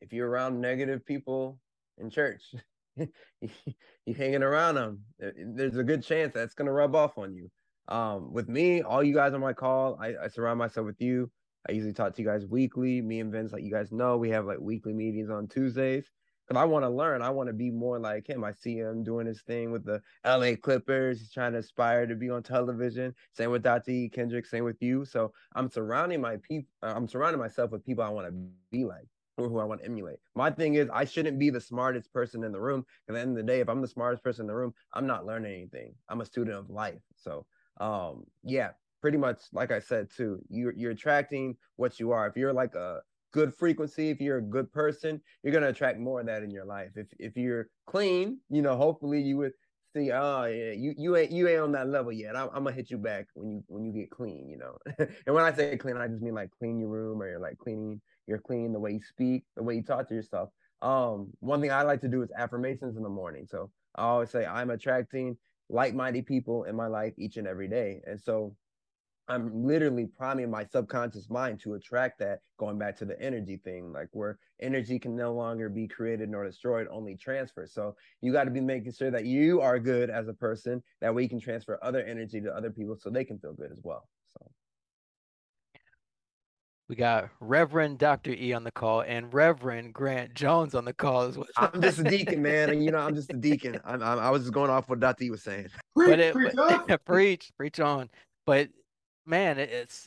if you're around negative people in church, you hanging around them, there's a good chance that's gonna rub off on you. Um, with me, all you guys on my call, I, I surround myself with you. I usually talk to you guys weekly. Me and Vince, like you guys know, we have like weekly meetings on Tuesdays because I want to learn. I want to be more like him. I see him doing his thing with the LA Clippers. He's trying to aspire to be on television. Same with. E. Kendrick. Same with you. So I'm surrounding my people. Uh, I'm surrounding myself with people I want to be like or who I want to emulate. My thing is, I shouldn't be the smartest person in the room. At the end of the day, if I'm the smartest person in the room, I'm not learning anything. I'm a student of life. So, um, yeah, pretty much like I said too, you're you're attracting what you are. If you're like a good frequency, if you're a good person, you're gonna attract more of that in your life. If if you're clean, you know, hopefully you would see, oh yeah, you you ain't you ain't on that level yet. I'm, I'm gonna hit you back when you when you get clean, you know. and when I say clean, I just mean like clean your room or you're like cleaning, you're clean the way you speak, the way you talk to yourself. Um, one thing I like to do is affirmations in the morning. So I always say I'm attracting like-minded people in my life each and every day. And so I'm literally priming my subconscious mind to attract that, going back to the energy thing, like where energy can no longer be created nor destroyed, only transfer. So you got to be making sure that you are good as a person, that way you can transfer other energy to other people so they can feel good as well. So we got Reverend Dr. E on the call and Reverend Grant Jones on the call as well. I'm just a deacon, man, and you know I'm just a deacon. I'm, I'm i was just going off what Dr. E was saying. Preach, but it, preach, preach, preach on. But man, it's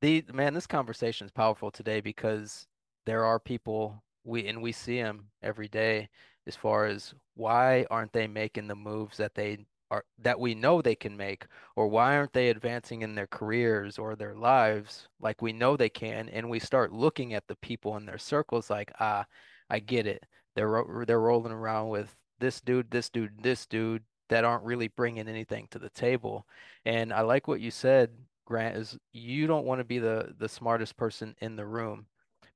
the man. This conversation is powerful today because there are people we and we see them every day as far as why aren't they making the moves that they are that we know they can make or why aren't they advancing in their careers or their lives like we know they can and we start looking at the people in their circles like ah I get it. They're they're rolling around with this dude this dude this dude that aren't really bringing anything to the table. And I like what you said Grant, is you don't want to be the the smartest person in the room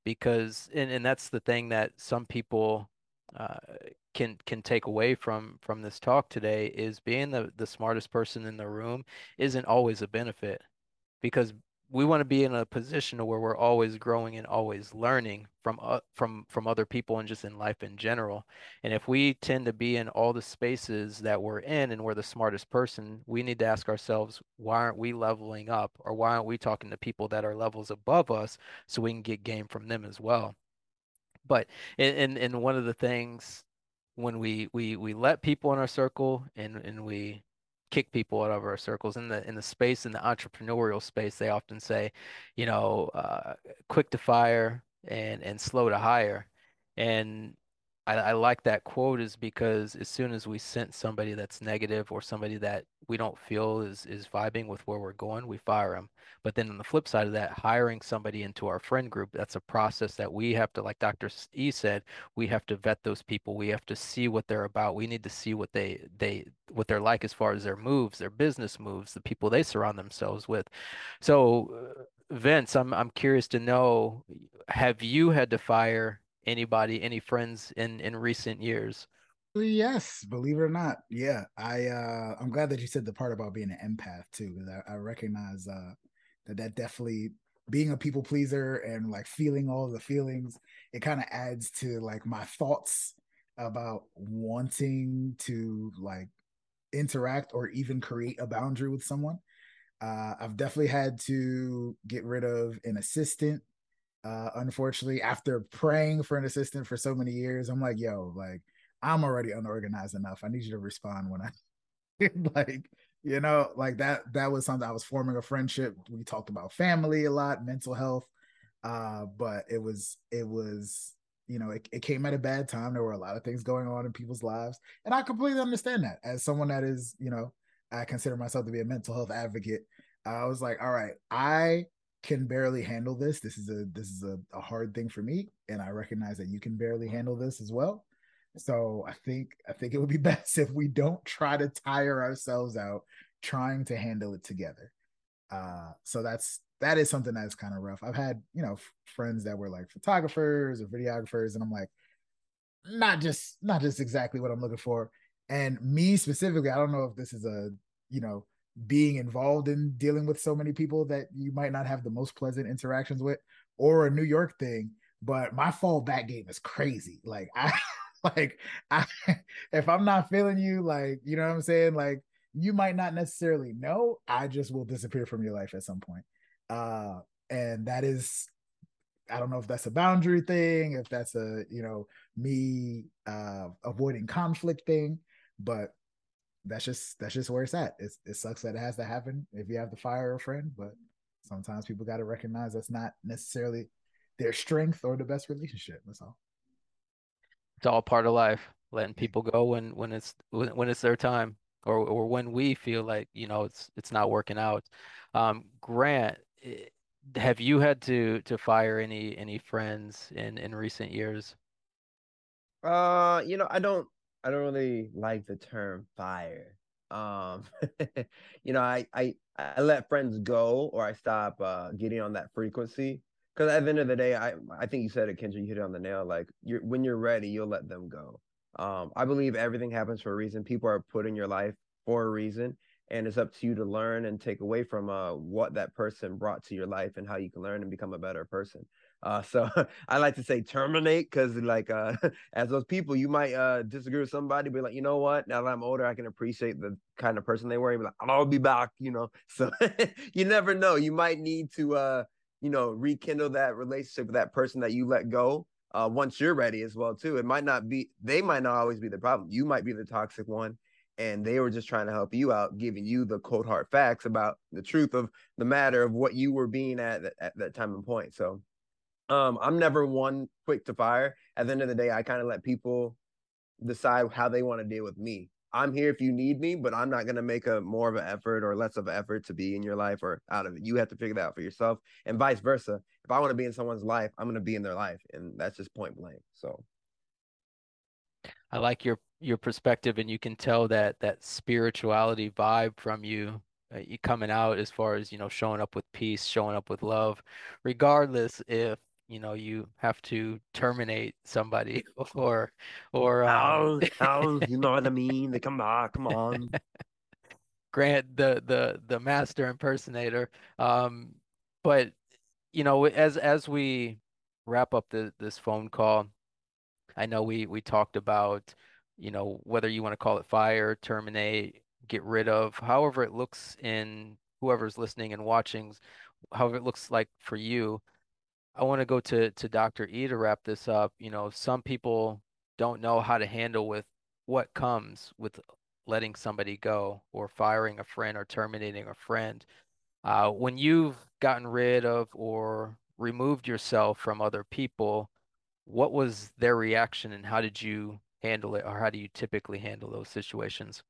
because and, and that's the thing that some people uh, can can take away from from this talk today is being the the smartest person in the room isn't always a benefit because we want to be in a position where we're always growing and always learning from uh, from from other people and just in life in general. And if we tend to be in all the spaces that we're in and we're the smartest person, we need to ask ourselves, why aren't we leveling up or why aren't we talking to people that are levels above us so we can get game from them as well? But and and one of the things when we we we let people in our circle and and we kick people out of our circles. In the in the space in the entrepreneurial space they often say you know uh, quick to fire and and slow to hire. And I, I like that quote is because as soon as we sense somebody that's negative or somebody that we don't feel is is vibing with where we're going, we fire them. But then on the flip side of that, hiring somebody into our friend group, that's a process that we have to, like Dr. E said, we have to vet those people. We have to see what they're about. We need to see what they they what they're like as far as their moves, their business moves, the people they surround themselves with. So, uh, Vince, I'm I'm curious to know, have you had to fire anybody, any friends in in recent years? Yes, believe it or not. Yeah. I uh I'm glad that you said the part about being an empath too, because I, I recognize uh that that definitely being a people pleaser and like feeling all the feelings, it kind of adds to like my thoughts about wanting to like interact or even create a boundary with someone. Uh, I've definitely had to get rid of an assistant uh, unfortunately, after praying for an assistant for so many years, I'm like, yo, like, I'm already unorganized enough. I need you to respond when I like, you know, like that. That was something I was forming a friendship. We talked about family a lot, mental health. Uh, but it was, it was, you know, it, it came at a bad time. There were a lot of things going on in people's lives. And I completely understand that as someone that is, you know, I consider myself to be a mental health advocate. I was like, all right, I can barely handle this. This is a this is a, a hard thing for me, and I recognize that you can barely handle this as well. So I think I think it would be best if we don't try to tire ourselves out trying to handle it together. Uh, so that's that is something that's kind of rough. I've had you know f- friends that were like photographers or videographers, and I'm like, not just not just exactly what I'm looking for. And me specifically, I don't know if this is a you know being involved in dealing with so many people that you might not have the most pleasant interactions with, or a New York thing. But my fallback game is crazy. Like I like I if I'm not feeling you, like you know what I'm saying, like you might not necessarily know. I just will disappear from your life at some point. Uh, and that is I don't know if that's a boundary thing, if that's a, you know, me uh avoiding conflict thing, but that's just that's just where it's at. It's, it sucks that it has to happen if you have to fire a friend, but sometimes people got to recognize that's not necessarily their strength or the best relationship. That's all. It's all part of life, letting people go when when it's when, when it's their time or or when we feel like, you know, it's it's not working out. Um, Grant, eh, have you had to to fire any any friends in in recent years? Uh, you know, I don't I don't really like the term fire. Um, you know, I I I let friends go or I stop uh getting on that frequency. Because at the end of the day, I I think you said it, Kendra, you hit it on the nail. Like you're when you're ready, you'll let them go. Um, I believe everything happens for a reason. People are put in your life for a reason, and it's up to you to learn and take away from uh what that person brought to your life and how you can learn and become a better person. Uh, so I like to say terminate because like uh, as those people, you might uh, disagree with somebody, but like you know what? Now that I'm older, I can appreciate the kind of person they were. Like, I'll be back, you know. So you never know. You might need to uh, you know rekindle that relationship with that person that you let go. Uh, once you're ready as well too. It might not be. They might not always be the problem. You might be the toxic one. And they were just trying to help you out, giving you the cold hard facts about the truth of the matter of what you were being at at that time and point. So um, I'm never one quick to fire. At the end of the day, I kind of let people decide how they want to deal with me. I'm here if you need me, but I'm not gonna make a more of an effort or less of an effort to be in your life or out of it. You have to figure that out for yourself, and vice versa. If I want to be in someone's life, I'm gonna be in their life, and that's just point blank. So, I like your your perspective, and you can tell that that spirituality vibe from you uh, you coming out as far as you know showing up with peace, showing up with love, regardless if you know you have to terminate somebody or or um... you know what I mean? They come back, come on. Grant the the the master impersonator. Um, but you know, as as we wrap up the this phone call, I know we we talked about, you know, whether you want to call it fire, terminate, get rid of, however it looks in whoever's listening and watching, however it looks like for you. I want to go to to Dr. E to wrap this up. You know, some people don't know how to handle with what comes with letting somebody go or firing a friend or terminating a friend. Uh, when you've gotten rid of or removed yourself from other people, what was their reaction and how did you handle it or how do you typically handle those situations?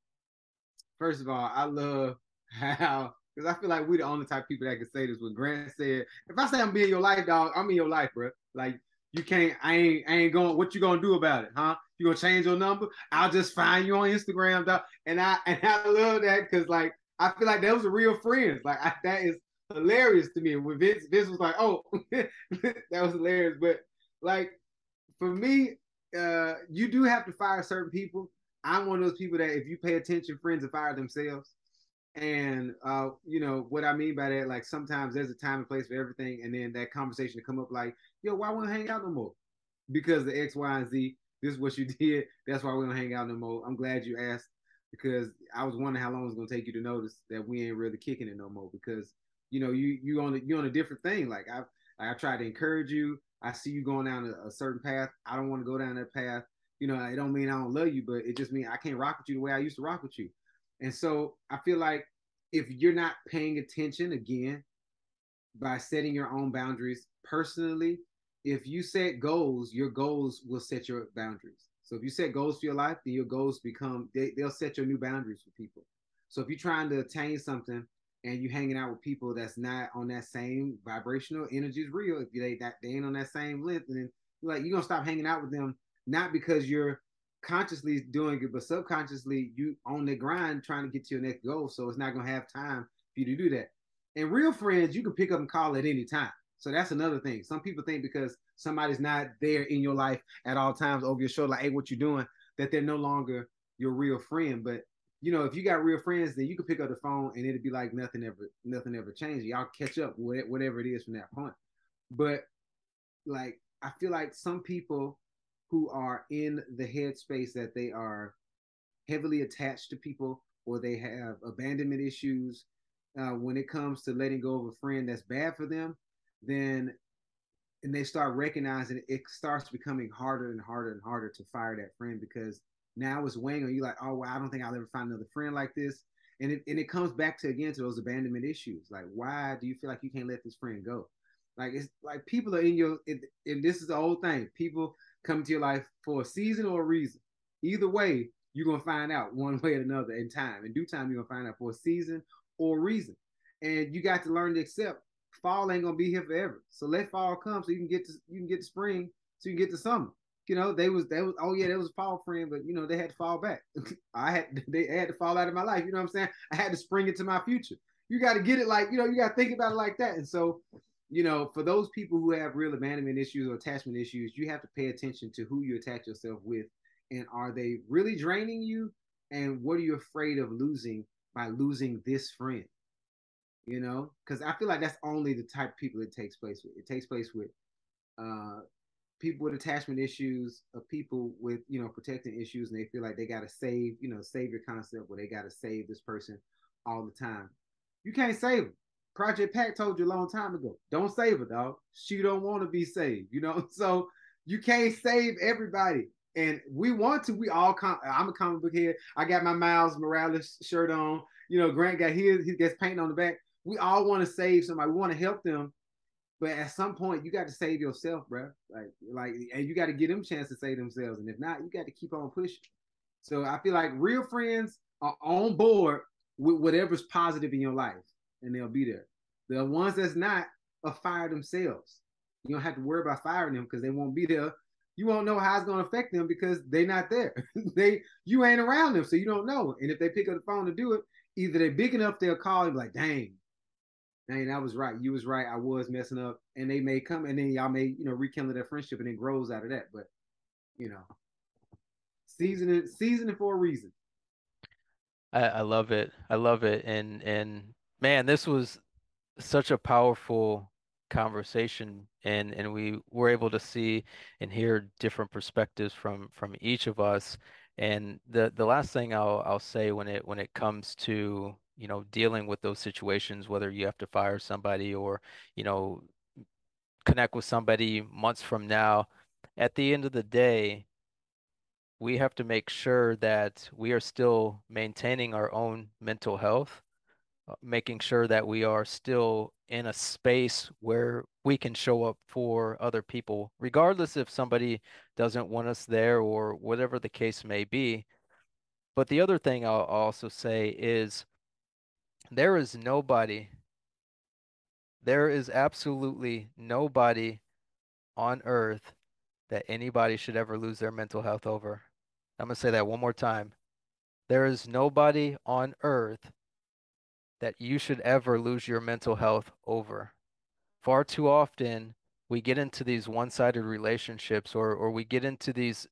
First of all, I love how because I feel like we're the only type of people that can say this. What Grant said, if I say I'm being your life, dog, I'm in your life, bro. Like you can't, I ain't, I ain't going. What you gonna do about it, huh? You gonna change your number? I'll just find you on Instagram, dog. And I and I love that because like I feel like those are real friends. Like I, that is hilarious to me. When Vince, Vince was like, "Oh, that was hilarious," but like for me, uh, you do have to fire certain people. I'm one of those people that if you pay attention, friends will fire themselves. And uh, you know what I mean by that, like sometimes there's a time and place for everything, and then that conversation to come up like, yo, why want to hang out no more? Because the X, Y, and Z, this is what you did. That's why we don't hang out no more. I'm glad you asked because I was wondering how long it's gonna take you to notice that we ain't really kicking it no more. Because you know you you on a, you on a different thing. Like I like I tried to encourage you. I see you going down a, a certain path. I don't want to go down that path. You know, it don't mean I don't love you, but it just means I can't rock with you the way I used to rock with you. And so I feel like if you're not paying attention again by setting your own boundaries personally, if you set goals, your goals will set your boundaries. So if you set goals for your life, then your goals become they, they'll set your new boundaries for people. So if you're trying to attain something and you're hanging out with people that's not on that same vibrational energy is real. If they that they ain't on that same length, then like you're gonna stop hanging out with them, not because you're consciously doing it, but subconsciously you on the grind trying to get to your next goal. So it's not gonna have time for you to do that. And real friends, you can pick up and call at any time. So that's another thing. Some people think because somebody's not there in your life at all times over your shoulder, like, hey, what you doing, that they're no longer your real friend. But you know, if you got real friends, then you can pick up the phone and it'll be like nothing ever, nothing ever changed. Y'all catch up whatever it is from that point. But like, I feel like some people who are in the headspace that they are heavily attached to people or they have abandonment issues uh, when it comes to letting go of a friend that's bad for them then and they start recognizing it, starts becoming harder and harder and harder to fire that friend because now it's weighing on you like oh well i don't think i'll ever find another friend like this. And it, and it comes back to again to those abandonment issues. Like why do you feel like you can't let this friend go? Like it's like people are in your it, and this is the whole thing. People come to your life for a season or a reason. Either way, you're gonna find out one way or another in time. In due time, you're gonna find out for a season or a reason. And you got to learn to accept fall ain't gonna be here forever. So let fall come so you can get to you can get to spring, so you can get to summer. You know, they was they was oh yeah, there was a fall friend, but you know, they had to fall back. I had they had to fall out of my life. You know what I'm saying? I had to spring into my future. You got to get it like, you know, you got to think about it like that. And so you know, for those people who have real abandonment issues or attachment issues, you have to pay attention to who you attach yourself with and are they really draining you and what are you afraid of losing by losing this friend? You know, because I feel like that's only the type of people it takes place with. It takes place with uh, people with attachment issues, of people with you know protecting issues, and they feel like they got to save, you know, save your concept, where they got to save this person all the time. You can't save them. Project Pat told you a long time ago. Don't save her, dog. She don't want to be saved, you know. So you can't save everybody. And we want to. We all com- I'm a comic book head. I got my Miles Morales shirt on. You know, Grant got his. He gets paint on the back. We all want to save somebody. We want to help them. But at some point, you got to save yourself, bro. Like, like, and you got to give them a chance to save themselves. And if not, you got to keep on pushing. So I feel like real friends are on board with whatever's positive in your life and they'll be there. The ones that's not are fire themselves. You don't have to worry about firing them because they won't be there. You won't know how it's going to affect them because they're not there. they you ain't around them, so you don't know. And if they pick up the phone to do it, either they're big enough they'll call and be like, "Dang, dang, I was right. You was right. I was messing up." And they may come and then y'all may you know rekindle that friendship and it grows out of that. But you know, seasoning seasoning for a reason. I, I love it. I love it. And and man, this was such a powerful conversation and and we were able to see and hear different perspectives from from each of us. And the the last thing I'll I'll say when it when it comes to you know dealing with those situations whether you have to fire somebody or you know connect with somebody months from now at the end of the day we have to make sure that we are still maintaining our own mental health Uh, making sure that we are still in a space where we can show up for other people, regardless if somebody doesn't want us there or whatever the case may be. But the other thing I'll also say is there is nobody, there is absolutely nobody on earth that anybody should ever lose their mental health over. I'm going to say that one more time. There is nobody on earth that you should ever lose your mental health over. Far too often, we get into these one-sided relationships or or we get into these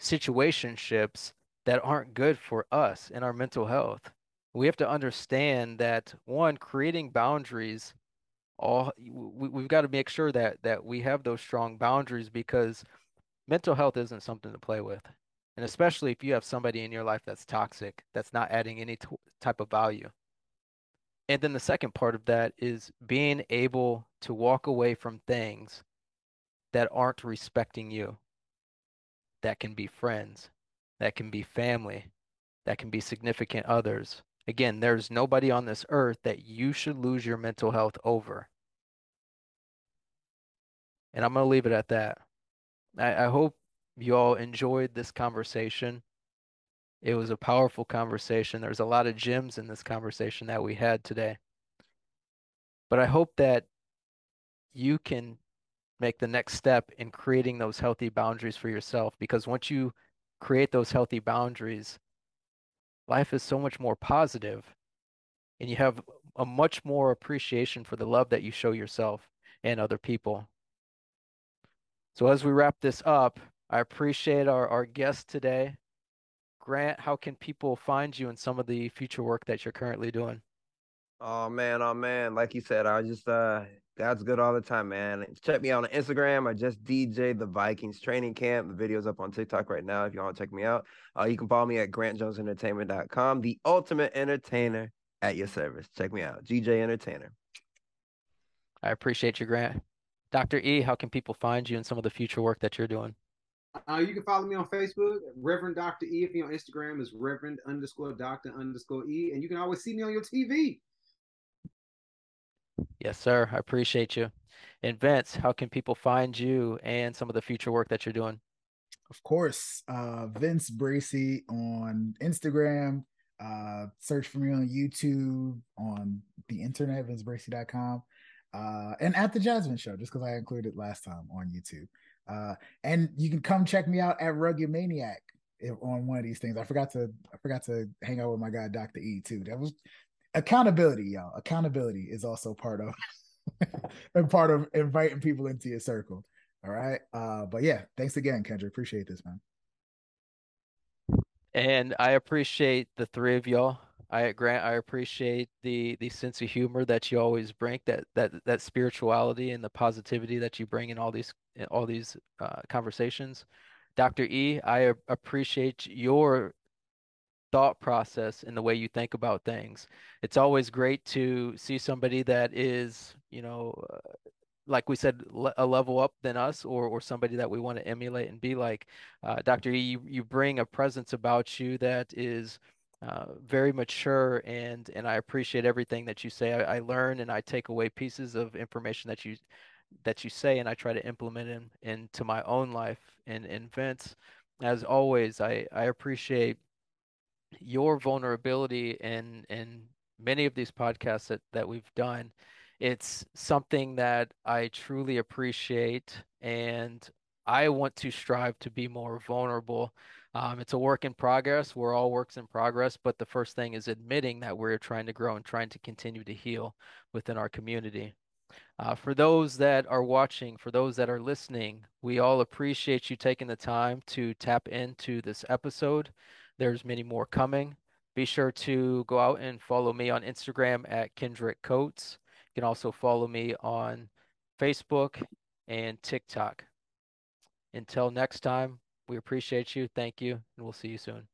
situationships that aren't good for us and our mental health. We have to understand that one, creating boundaries, all we, we've got to make sure that that we have those strong boundaries because mental health isn't something to play with. And especially if you have somebody in your life that's toxic, that's not adding any type of value. And then the second part of that is being able to walk away from things that aren't respecting you. That can be friends, that can be family, that can be significant others. Again, there's nobody on this earth that you should lose your mental health over. And I'm going to leave it at that. I, I hope you all enjoyed this conversation. It was a powerful conversation. There's a lot of gems in this conversation that we had today. But I hope that you can make the next step in creating those healthy boundaries for yourself because once you create those healthy boundaries, life is so much more positive and you have a much more appreciation for the love that you show yourself and other people. So as we wrap this up, I appreciate our, our guest today. Grant, how can people find you in some of the future work that you're currently doing? Oh man, oh man. Like you said, I just uh God's good all the time, man. Check me out on Instagram. I just DJ the Vikings training camp. The video's up on TikTok right now if you want to check me out. Uh, you can follow me at grantjonesentertainment.com, the ultimate entertainer at your service. Check me out, GJ Entertainer. I appreciate you, Grant. Dr. E, how can people find you and some of the future work that you're doing? Uh, you can follow me on Facebook, Reverend Dr. E. If you're on Instagram, is Reverend underscore Dr. underscore E. And you can always see me on your TV. Yes, sir. I appreciate you. And Vince, how can people find you and some of the future work that you're doing? Of course, uh, Vince Bracy on Instagram. Uh, search for me on YouTube, on the internet, vincebracy.com, uh, and at the Jasmine Show, just because I included last time on YouTube. Uh, and you can come check me out at Rugged Maniac on one of these things. I forgot to I forgot to hang out with my guy Dr. E too. That was accountability, y'all. Accountability is also part of a part of inviting people into your circle. All right. Uh, but yeah, thanks again, Kendrick. Appreciate this, man. And I appreciate the three of y'all. I Grant, I appreciate the the sense of humor that you always bring, that that that spirituality and the positivity that you bring in all these all these uh, conversations. Dr. E, I appreciate your thought process and the way you think about things. It's always great to see somebody that is, you know, uh, like we said, a level up than us, or or somebody that we want to emulate and be like. Uh, Dr. E, you, you bring a presence about you that is uh, very mature, and and I appreciate everything that you say. I, I learn and I take away pieces of information that you that you say, and I try to implement in into my own life. And and Vince, as always, I I appreciate your vulnerability in in many of these podcasts that that we've done it's something that I truly appreciate and I want to strive to be more vulnerable. Um, it's a work in progress. We're all works in progress, but the first thing is admitting that we're trying to grow and trying to continue to heal within our community. Uh, for those that are watching, for those that are listening, we all appreciate you taking the time to tap into this episode. There's many more coming. Be sure to go out and follow me on Instagram at Kendrick Coats You can also follow me on Facebook and TikTok. Until next time, we appreciate you. Thank you, and we'll see you soon.